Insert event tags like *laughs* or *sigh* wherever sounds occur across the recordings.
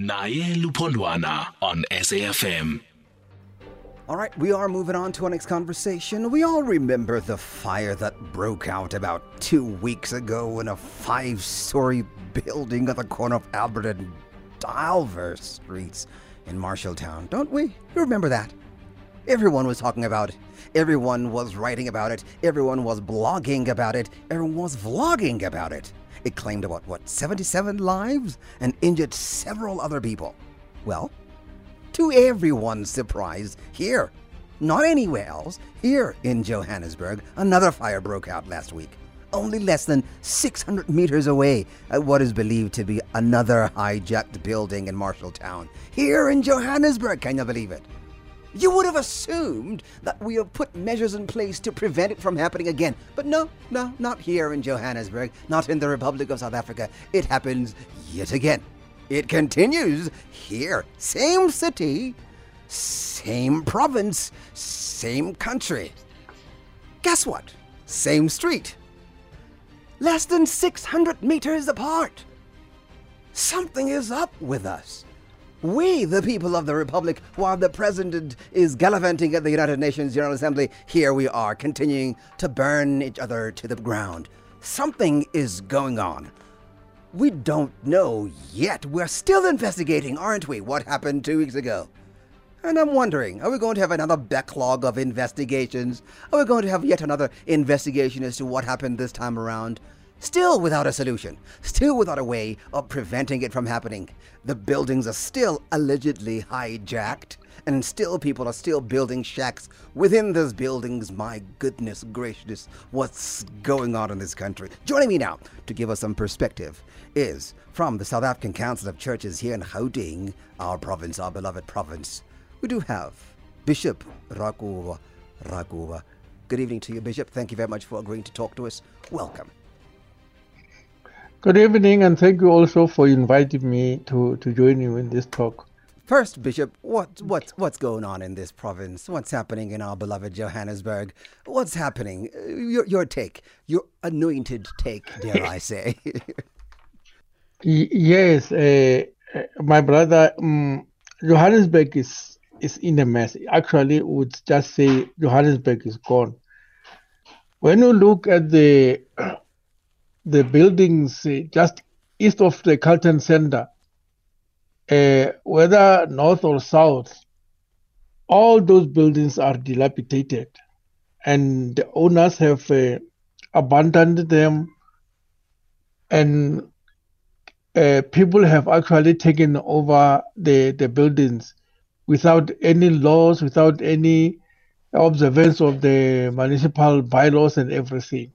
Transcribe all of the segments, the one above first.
Naye Lupondwana on SAFM. All right, we are moving on to our next conversation. We all remember the fire that broke out about two weeks ago in a five story building at the corner of Albert and Delver Streets in Marshalltown, don't we? You remember that? Everyone was talking about it. Everyone was writing about it. Everyone was blogging about it. Everyone was vlogging about it. It claimed about, what, 77 lives and injured several other people. Well, to everyone's surprise, here, not anywhere else, here in Johannesburg, another fire broke out last week. Only less than 600 meters away at what is believed to be another hijacked building in Marshalltown. Here in Johannesburg, can you believe it? You would have assumed that we have put measures in place to prevent it from happening again. But no, no, not here in Johannesburg, not in the Republic of South Africa. It happens yet again. It continues here. Same city, same province, same country. Guess what? Same street. Less than 600 meters apart. Something is up with us. We, the people of the Republic, while the President is gallivanting at the United Nations General Assembly, here we are continuing to burn each other to the ground. Something is going on. We don't know yet. We're still investigating, aren't we? What happened two weeks ago? And I'm wondering, are we going to have another backlog of investigations? Are we going to have yet another investigation as to what happened this time around? Still without a solution, still without a way of preventing it from happening. The buildings are still allegedly hijacked, and still people are still building shacks within those buildings. My goodness gracious, what's going on in this country? Joining me now to give us some perspective is from the South African Council of Churches here in Gauteng, our province, our beloved province. We do have Bishop Rakuba Rakoba. Good evening to you, Bishop. Thank you very much for agreeing to talk to us. Welcome. Good evening, and thank you also for inviting me to, to join you in this talk. First, Bishop, what what's what's going on in this province? What's happening in our beloved Johannesburg? What's happening? Your your take, your anointed take, dare I *laughs* say? yes, uh, my brother, um, Johannesburg is is in a mess. Actually, would just say Johannesburg is gone. When you look at the the buildings uh, just east of the Carlton Center, uh, whether north or south, all those buildings are dilapidated, and the owners have uh, abandoned them, and uh, people have actually taken over the, the buildings without any laws, without any observance of the municipal bylaws and everything.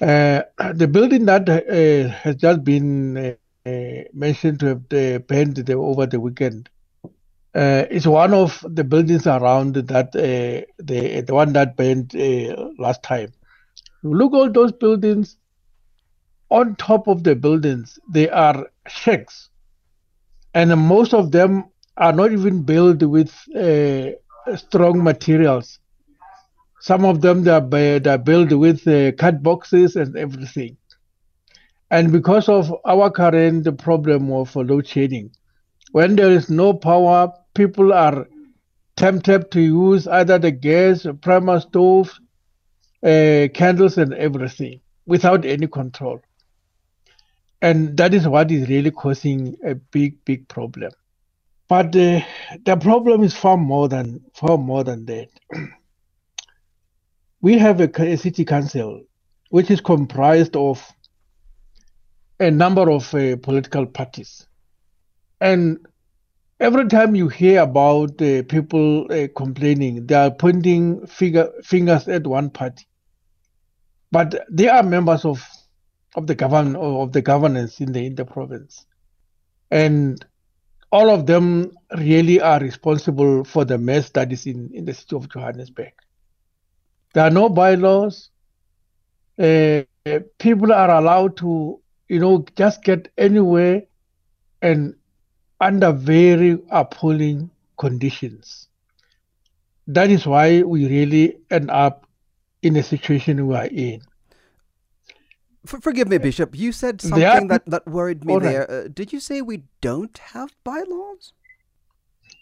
Uh, the building that uh, has just been uh, mentioned to have uh, burned the, over the weekend uh, is one of the buildings around that uh, the the one that burned last time. Look all those buildings. On top of the buildings, they are shacks, and most of them are not even built with strong materials. Some of them they are, they are built with uh, cut boxes and everything. And because of our current problem of load shedding, when there is no power, people are tempted to use either the gas, Primus stove, uh, candles, and everything without any control. And that is what is really causing a big, big problem. But uh, the problem is far more than far more than that. *clears throat* we have a city council which is comprised of a number of uh, political parties. And every time you hear about uh, people uh, complaining, they are pointing fingers at one party. But they are members of of the govern of the governance in the in the province, and all of them really are responsible for the mess that is in, in the city of Johannesburg. There are no bylaws. Uh, people are allowed to, you know, just get anywhere and under very appalling conditions. That is why we really end up in a situation we are in. F- forgive me, Bishop. You said something that, that worried me there. Uh, did you say we don't have bylaws?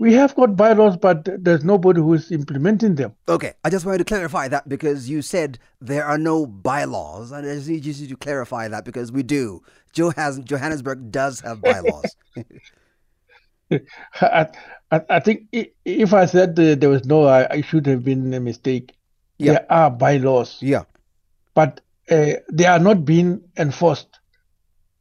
We have got bylaws, but there's nobody who is implementing them. Okay, I just wanted to clarify that because you said there are no bylaws. I just need you to clarify that because we do. Johannesburg does have bylaws. *laughs* I, I, I, think if I said there was no, I, I should have been a mistake. Yeah. There are bylaws. Yeah. But uh, they are not being enforced.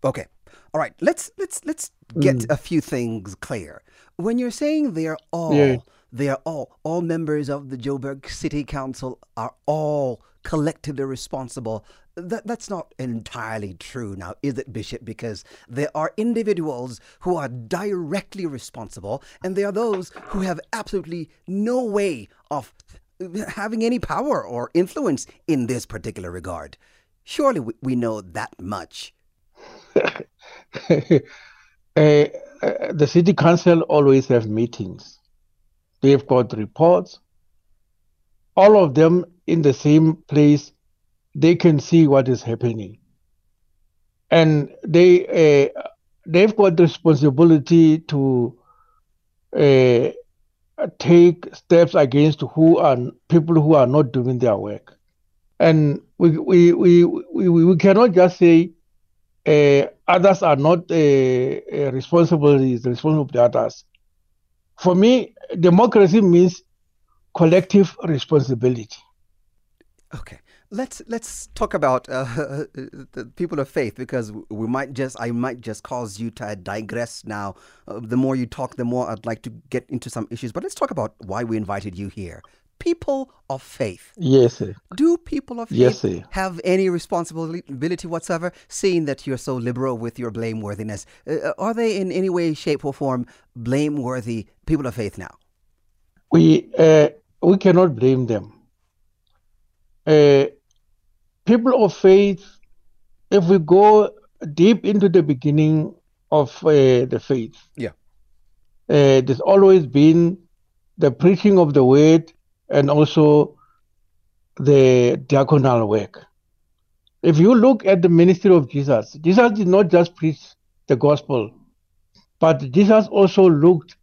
Okay. All right. Let's let's let's get mm. a few things clear. When you're saying they're all yeah. they are all all members of the Joburg City Council are all collectively responsible. That that's not entirely true now, is it, Bishop? Because there are individuals who are directly responsible, and there are those who have absolutely no way of having any power or influence in this particular regard. Surely we, we know that much. *laughs* uh, uh, the city council always have meetings. They've got reports. All of them in the same place. They can see what is happening, and they uh, they've got responsibility to uh, take steps against who are people who are not doing their work. And we we we we, we cannot just say others are not uh, uh, responsible is responsible to others. For me, democracy means collective responsibility. Okay, let's let's talk about uh, *laughs* the people of faith because we might just I might just cause you to digress now. Uh, the more you talk, the more I'd like to get into some issues. But let's talk about why we invited you here. People of faith. Yes. Sir. Do people of faith yes, sir. have any responsibility whatsoever, seeing that you're so liberal with your blameworthiness? Uh, uh, are they in any way, shape, or form blameworthy people of faith now? We uh, we cannot blame them. Uh, people of faith, if we go deep into the beginning of uh, the faith, yeah, uh, there's always been the preaching of the word and also the diaconal work. If you look at the ministry of Jesus, Jesus did not just preach the gospel, but Jesus also looked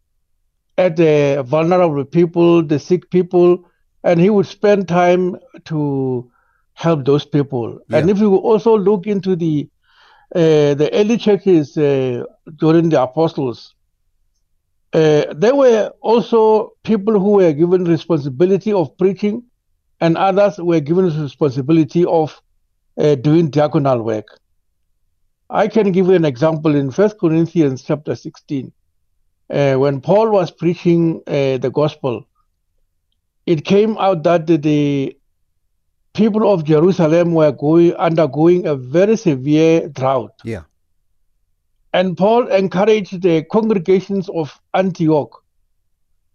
at the vulnerable people, the sick people, and he would spend time to help those people. Yeah. And if you also look into the uh, the early churches uh, during the apostles, uh, there were also people who were given responsibility of preaching, and others were given responsibility of uh, doing diaconal work. I can give you an example in First Corinthians chapter 16, uh, when Paul was preaching uh, the gospel. It came out that the, the people of Jerusalem were going undergoing a very severe drought. Yeah. And Paul encouraged the congregations of Antioch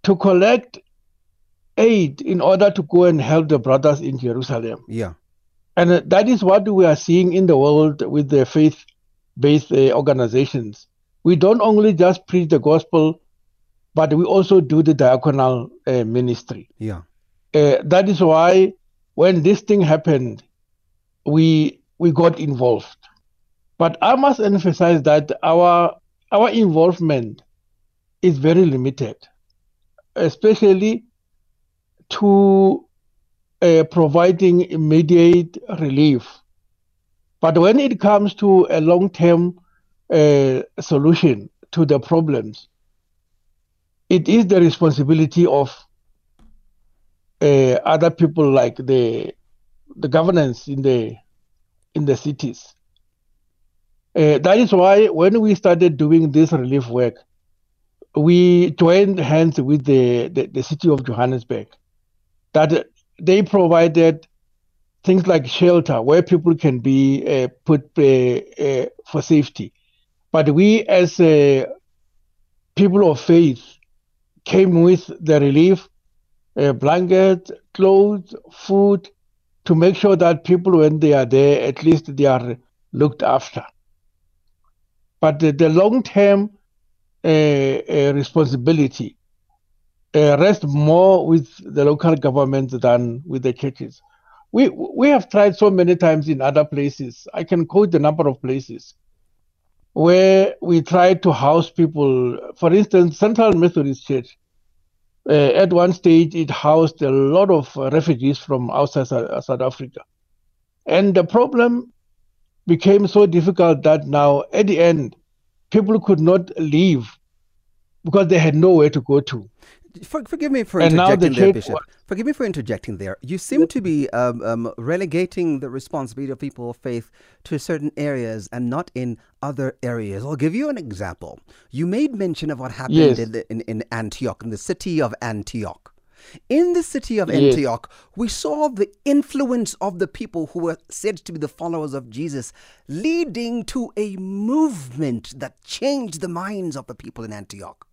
to collect aid in order to go and help the brothers in Jerusalem. Yeah. And that is what we are seeing in the world with the faith based uh, organizations. We don't only just preach the gospel, but we also do the diaconal uh, ministry. Yeah. Uh, that is why when this thing happened, we we got involved. But I must emphasize that our our involvement is very limited, especially to uh, providing immediate relief. But when it comes to a long-term uh, solution to the problems, it is the responsibility of uh, other people like the the governance in the in the cities. Uh, that is why when we started doing this relief work, we joined hands with the, the, the city of Johannesburg. That they provided things like shelter where people can be uh, put uh, uh for safety. But we, as uh, people of faith, came with the relief a blanket, clothes, food, to make sure that people, when they are there, at least they are looked after. But the, the long-term uh, uh, responsibility uh, rests more with the local government than with the churches. we we have tried so many times in other places. I can quote the number of places where we tried to house people. For instance, Central Methodist Church. Uh, at one stage, it housed a lot of refugees from outside South Africa, and the problem became so difficult that now, at the end, people could not leave because they had nowhere to go to. For, forgive me for and interjecting the there, Bishop. Forgive me for interjecting there. You seem to be um, um, relegating the responsibility of people of faith to certain areas and not in other areas. I'll give you an example. You made mention of what happened yes. in, the, in, in Antioch, in the city of Antioch. In the city of yes. Antioch, we saw the influence of the people who were said to be the followers of Jesus, leading to a movement that changed the minds of the people in Antioch.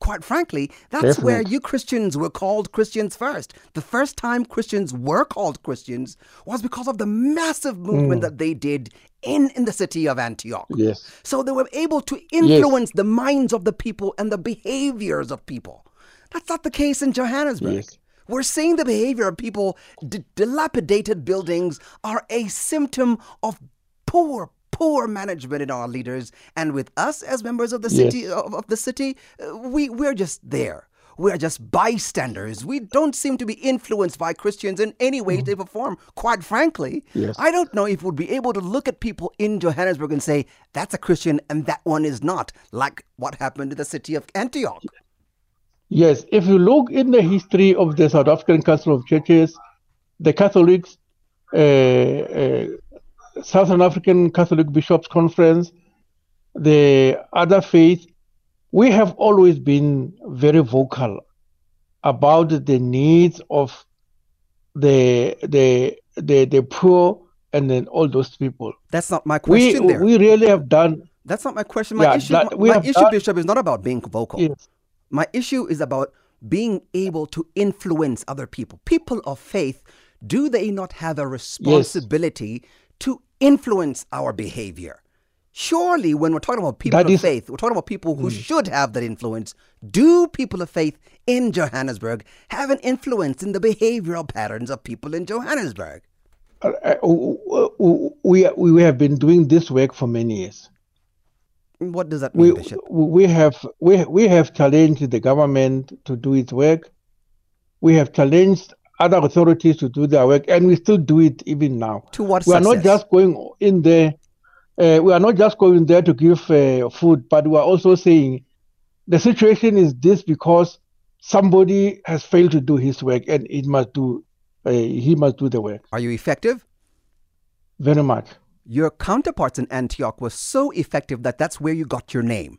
Quite frankly, that's Definitely. where you Christians were called Christians first. The first time Christians were called Christians was because of the massive movement mm. that they did in, in the city of Antioch. Yes. So they were able to influence yes. the minds of the people and the behaviors of people. That's not the case in Johannesburg. Yes. We're seeing the behavior of people, d- dilapidated buildings are a symptom of poor, poor management in our leaders. And with us as members of the city, yes. of, of, the city, uh, we, we're just there. We're just bystanders. We don't seem to be influenced by Christians in any way, mm. shape, or form. Quite frankly, yes. I don't know if we'd be able to look at people in Johannesburg and say, that's a Christian and that one is not, like what happened in the city of Antioch. Yes, if you look in the history of the South African Council of Churches, the Catholics, uh, uh, Southern African Catholic Bishops Conference, the other faiths, we have always been very vocal about the needs of the the the, the poor and then all those people. That's not my question. We, there. we really have done. That's not my question. My yeah, issue, my, my issue, done, Bishop, is not about being vocal. Yes. My issue is about being able to influence other people. People of faith, do they not have a responsibility yes. to influence our behavior? Surely, when we're talking about people that of is, faith, we're talking about people who mm. should have that influence. Do people of faith in Johannesburg have an influence in the behavioral patterns of people in Johannesburg? Uh, uh, we, we have been doing this work for many years. What does that mean, we, Bishop? We have we we have challenged the government to do its work. We have challenged other authorities to do their work, and we still do it even now. To what? We success? are not just going in there. Uh, we are not just going there to give uh, food, but we are also saying the situation is this because somebody has failed to do his work, and it must do. Uh, he must do the work. Are you effective? Very much your counterparts in Antioch were so effective that that's where you got your name.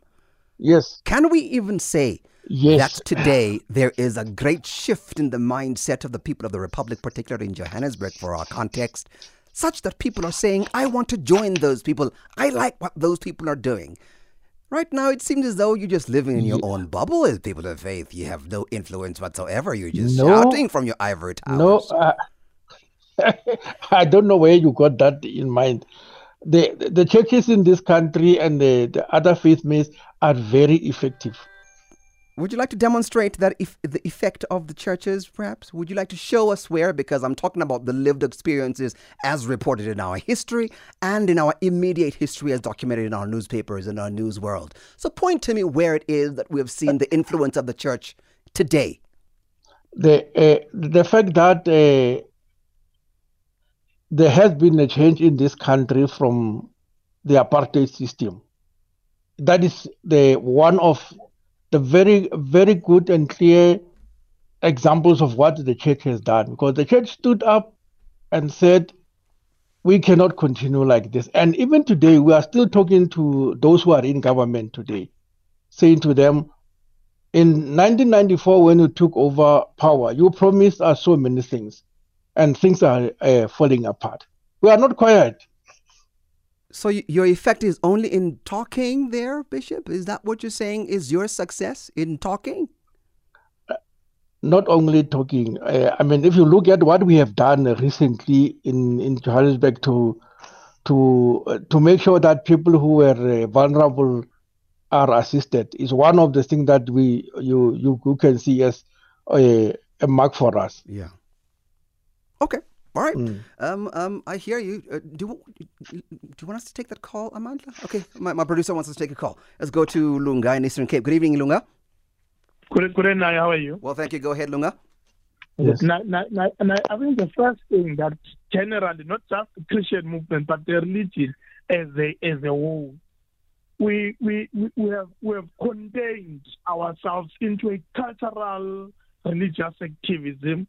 Yes. Can we even say yes. that today there is a great shift in the mindset of the people of the Republic, particularly in Johannesburg for our context, such that people are saying, I want to join those people. I like what those people are doing. Right now, it seems as though you're just living in your yeah. own bubble as people of faith. You have no influence whatsoever. You're just no, shouting from your ivory towers. No, uh, *laughs* I don't know where you got that in mind. The the churches in this country and the, the other faith mates are very effective. Would you like to demonstrate that if the effect of the churches, perhaps? Would you like to show us where? Because I'm talking about the lived experiences as reported in our history and in our immediate history as documented in our newspapers and our news world. So point to me where it is that we have seen the influence of the church today. The uh, the fact that uh, there has been a change in this country from the apartheid system. That is the one of the very, very good and clear examples of what the church has done. Because the church stood up and said, we cannot continue like this. And even today, we are still talking to those who are in government today, saying to them, in 1994, when you took over power, you promised us so many things and things are uh, falling apart. We are not quiet. So your effect is only in talking there, Bishop? Is that what you're saying is your success in talking? Uh, not only talking. Uh, I mean, if you look at what we have done recently in, in Johannesburg to to uh, to make sure that people who were uh, vulnerable are assisted is one of the things that we you you, you can see as a, a mark for us. Yeah. Okay. All right. Mm. Um, um, I hear you. Uh, do, do you want us to take that call, Amanda? Okay, my, my producer wants us to take a call. Let's go to Lunga in Eastern Cape. Good evening, Lunga. Good, good evening. How are you? Well, thank you. Go ahead, Lunga. Yes. Now, now, now, and I, I think the first thing that generally, not just the Christian movement, but the religion as a as a whole, we we we have we have contained ourselves into a cultural religious activism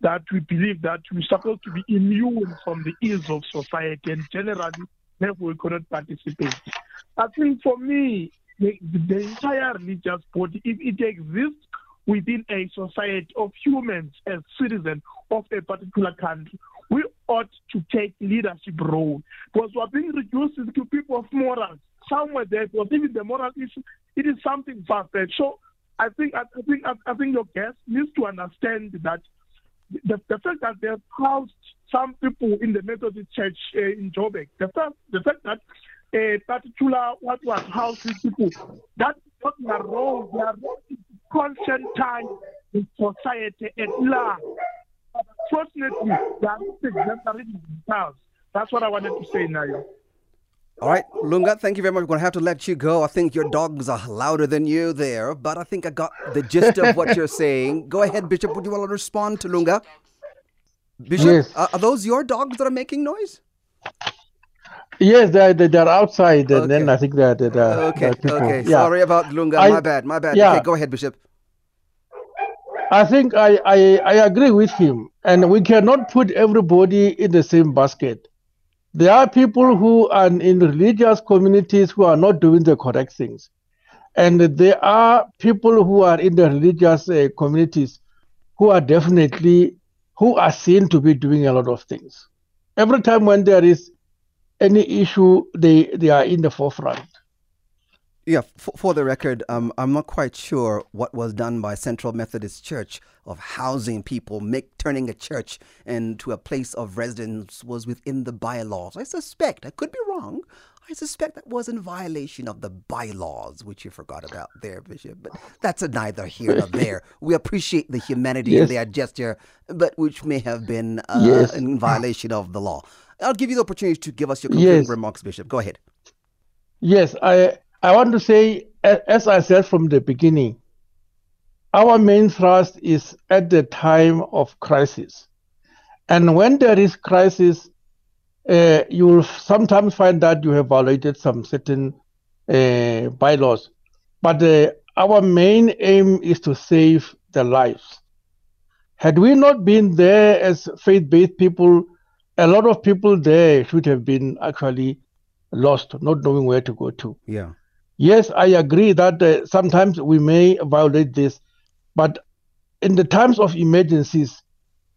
that we believe that we're supposed to be immune from the ills of society and generally therefore we cannot participate. I think for me, the, the entire religious body, if it exists within a society of humans as citizens of a particular country, we ought to take leadership role because we're being reduced to people of morals. Somewhere there, because even the moral issue, it is something far-fetched. So I think I, think I, think your guest needs to understand that the, the fact that they housed some people in the Methodist Church uh, in Joburg, the fact the fact that a particular what was housed these people, that's not their role. Their role is conscientize in society at large. Fortunately, they are not exemplary themselves. That's what I wanted to say now. All right, Lunga, thank you very much. We're going to have to let you go. I think your dogs are louder than you there, but I think I got the gist of what you're saying. *laughs* Go ahead, Bishop. Would you want to respond to Lunga? Bishop, yes. are, are those your dogs that are making noise? Yes, they're, they're outside, and okay. then I think that they're, they're, uh, okay. They're okay, yeah. sorry about Lunga. I, my bad, my bad. Yeah. Okay, go ahead, Bishop. I think I, I, I agree with him, and we cannot put everybody in the same basket. There are people who are in religious communities who are not doing the correct things. And there are people who are in the religious uh, communities who are definitely, who are seen to be doing a lot of things. Every time when there is any issue, they, they are in the forefront. Yeah, for, for the record, um, I'm not quite sure what was done by Central Methodist Church of housing people, make turning a church into a place of residence was within the bylaws. I suspect, I could be wrong, I suspect that was in violation of the bylaws, which you forgot about there, Bishop. But that's a neither here nor *laughs* there. We appreciate the humanity yes. in their gesture, but which may have been uh, yes. in violation of the law. I'll give you the opportunity to give us your concluding yes. remarks, Bishop. Go ahead. Yes, I I want to say, as I said from the beginning, our main thrust is at the time of crisis. And when there is crisis, uh, you will sometimes find that you have violated some certain uh, bylaws. But uh, our main aim is to save the lives. Had we not been there as faith based people, a lot of people there should have been actually lost, not knowing where to go to. Yeah. Yes, I agree that uh, sometimes we may violate this, but in the times of emergencies,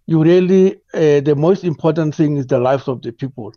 you really, uh, the most important thing is the lives of the people.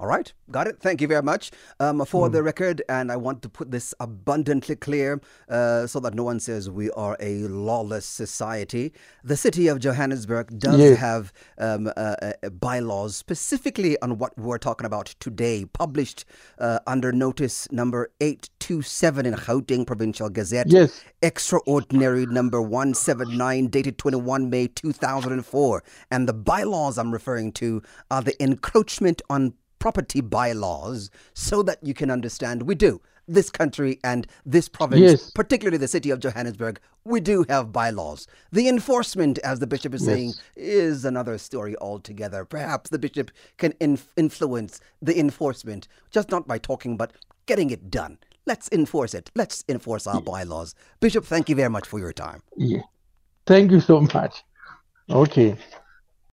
All right, got it. Thank you very much um, for mm. the record. And I want to put this abundantly clear uh, so that no one says we are a lawless society. The city of Johannesburg does yes. have um, uh, uh, bylaws specifically on what we're talking about today, published uh, under notice number 827 in Gauteng Provincial Gazette. Yes. Extraordinary number 179, dated 21 May 2004. And the bylaws I'm referring to are the encroachment on property bylaws so that you can understand we do. This country and this province, yes. particularly the city of Johannesburg, we do have bylaws. The enforcement, as the bishop is yes. saying, is another story altogether. Perhaps the bishop can inf- influence the enforcement, just not by talking, but getting it done. Let's enforce it. Let's enforce our bylaws. Bishop, thank you very much for your time. Yeah. Thank you so much. Okay.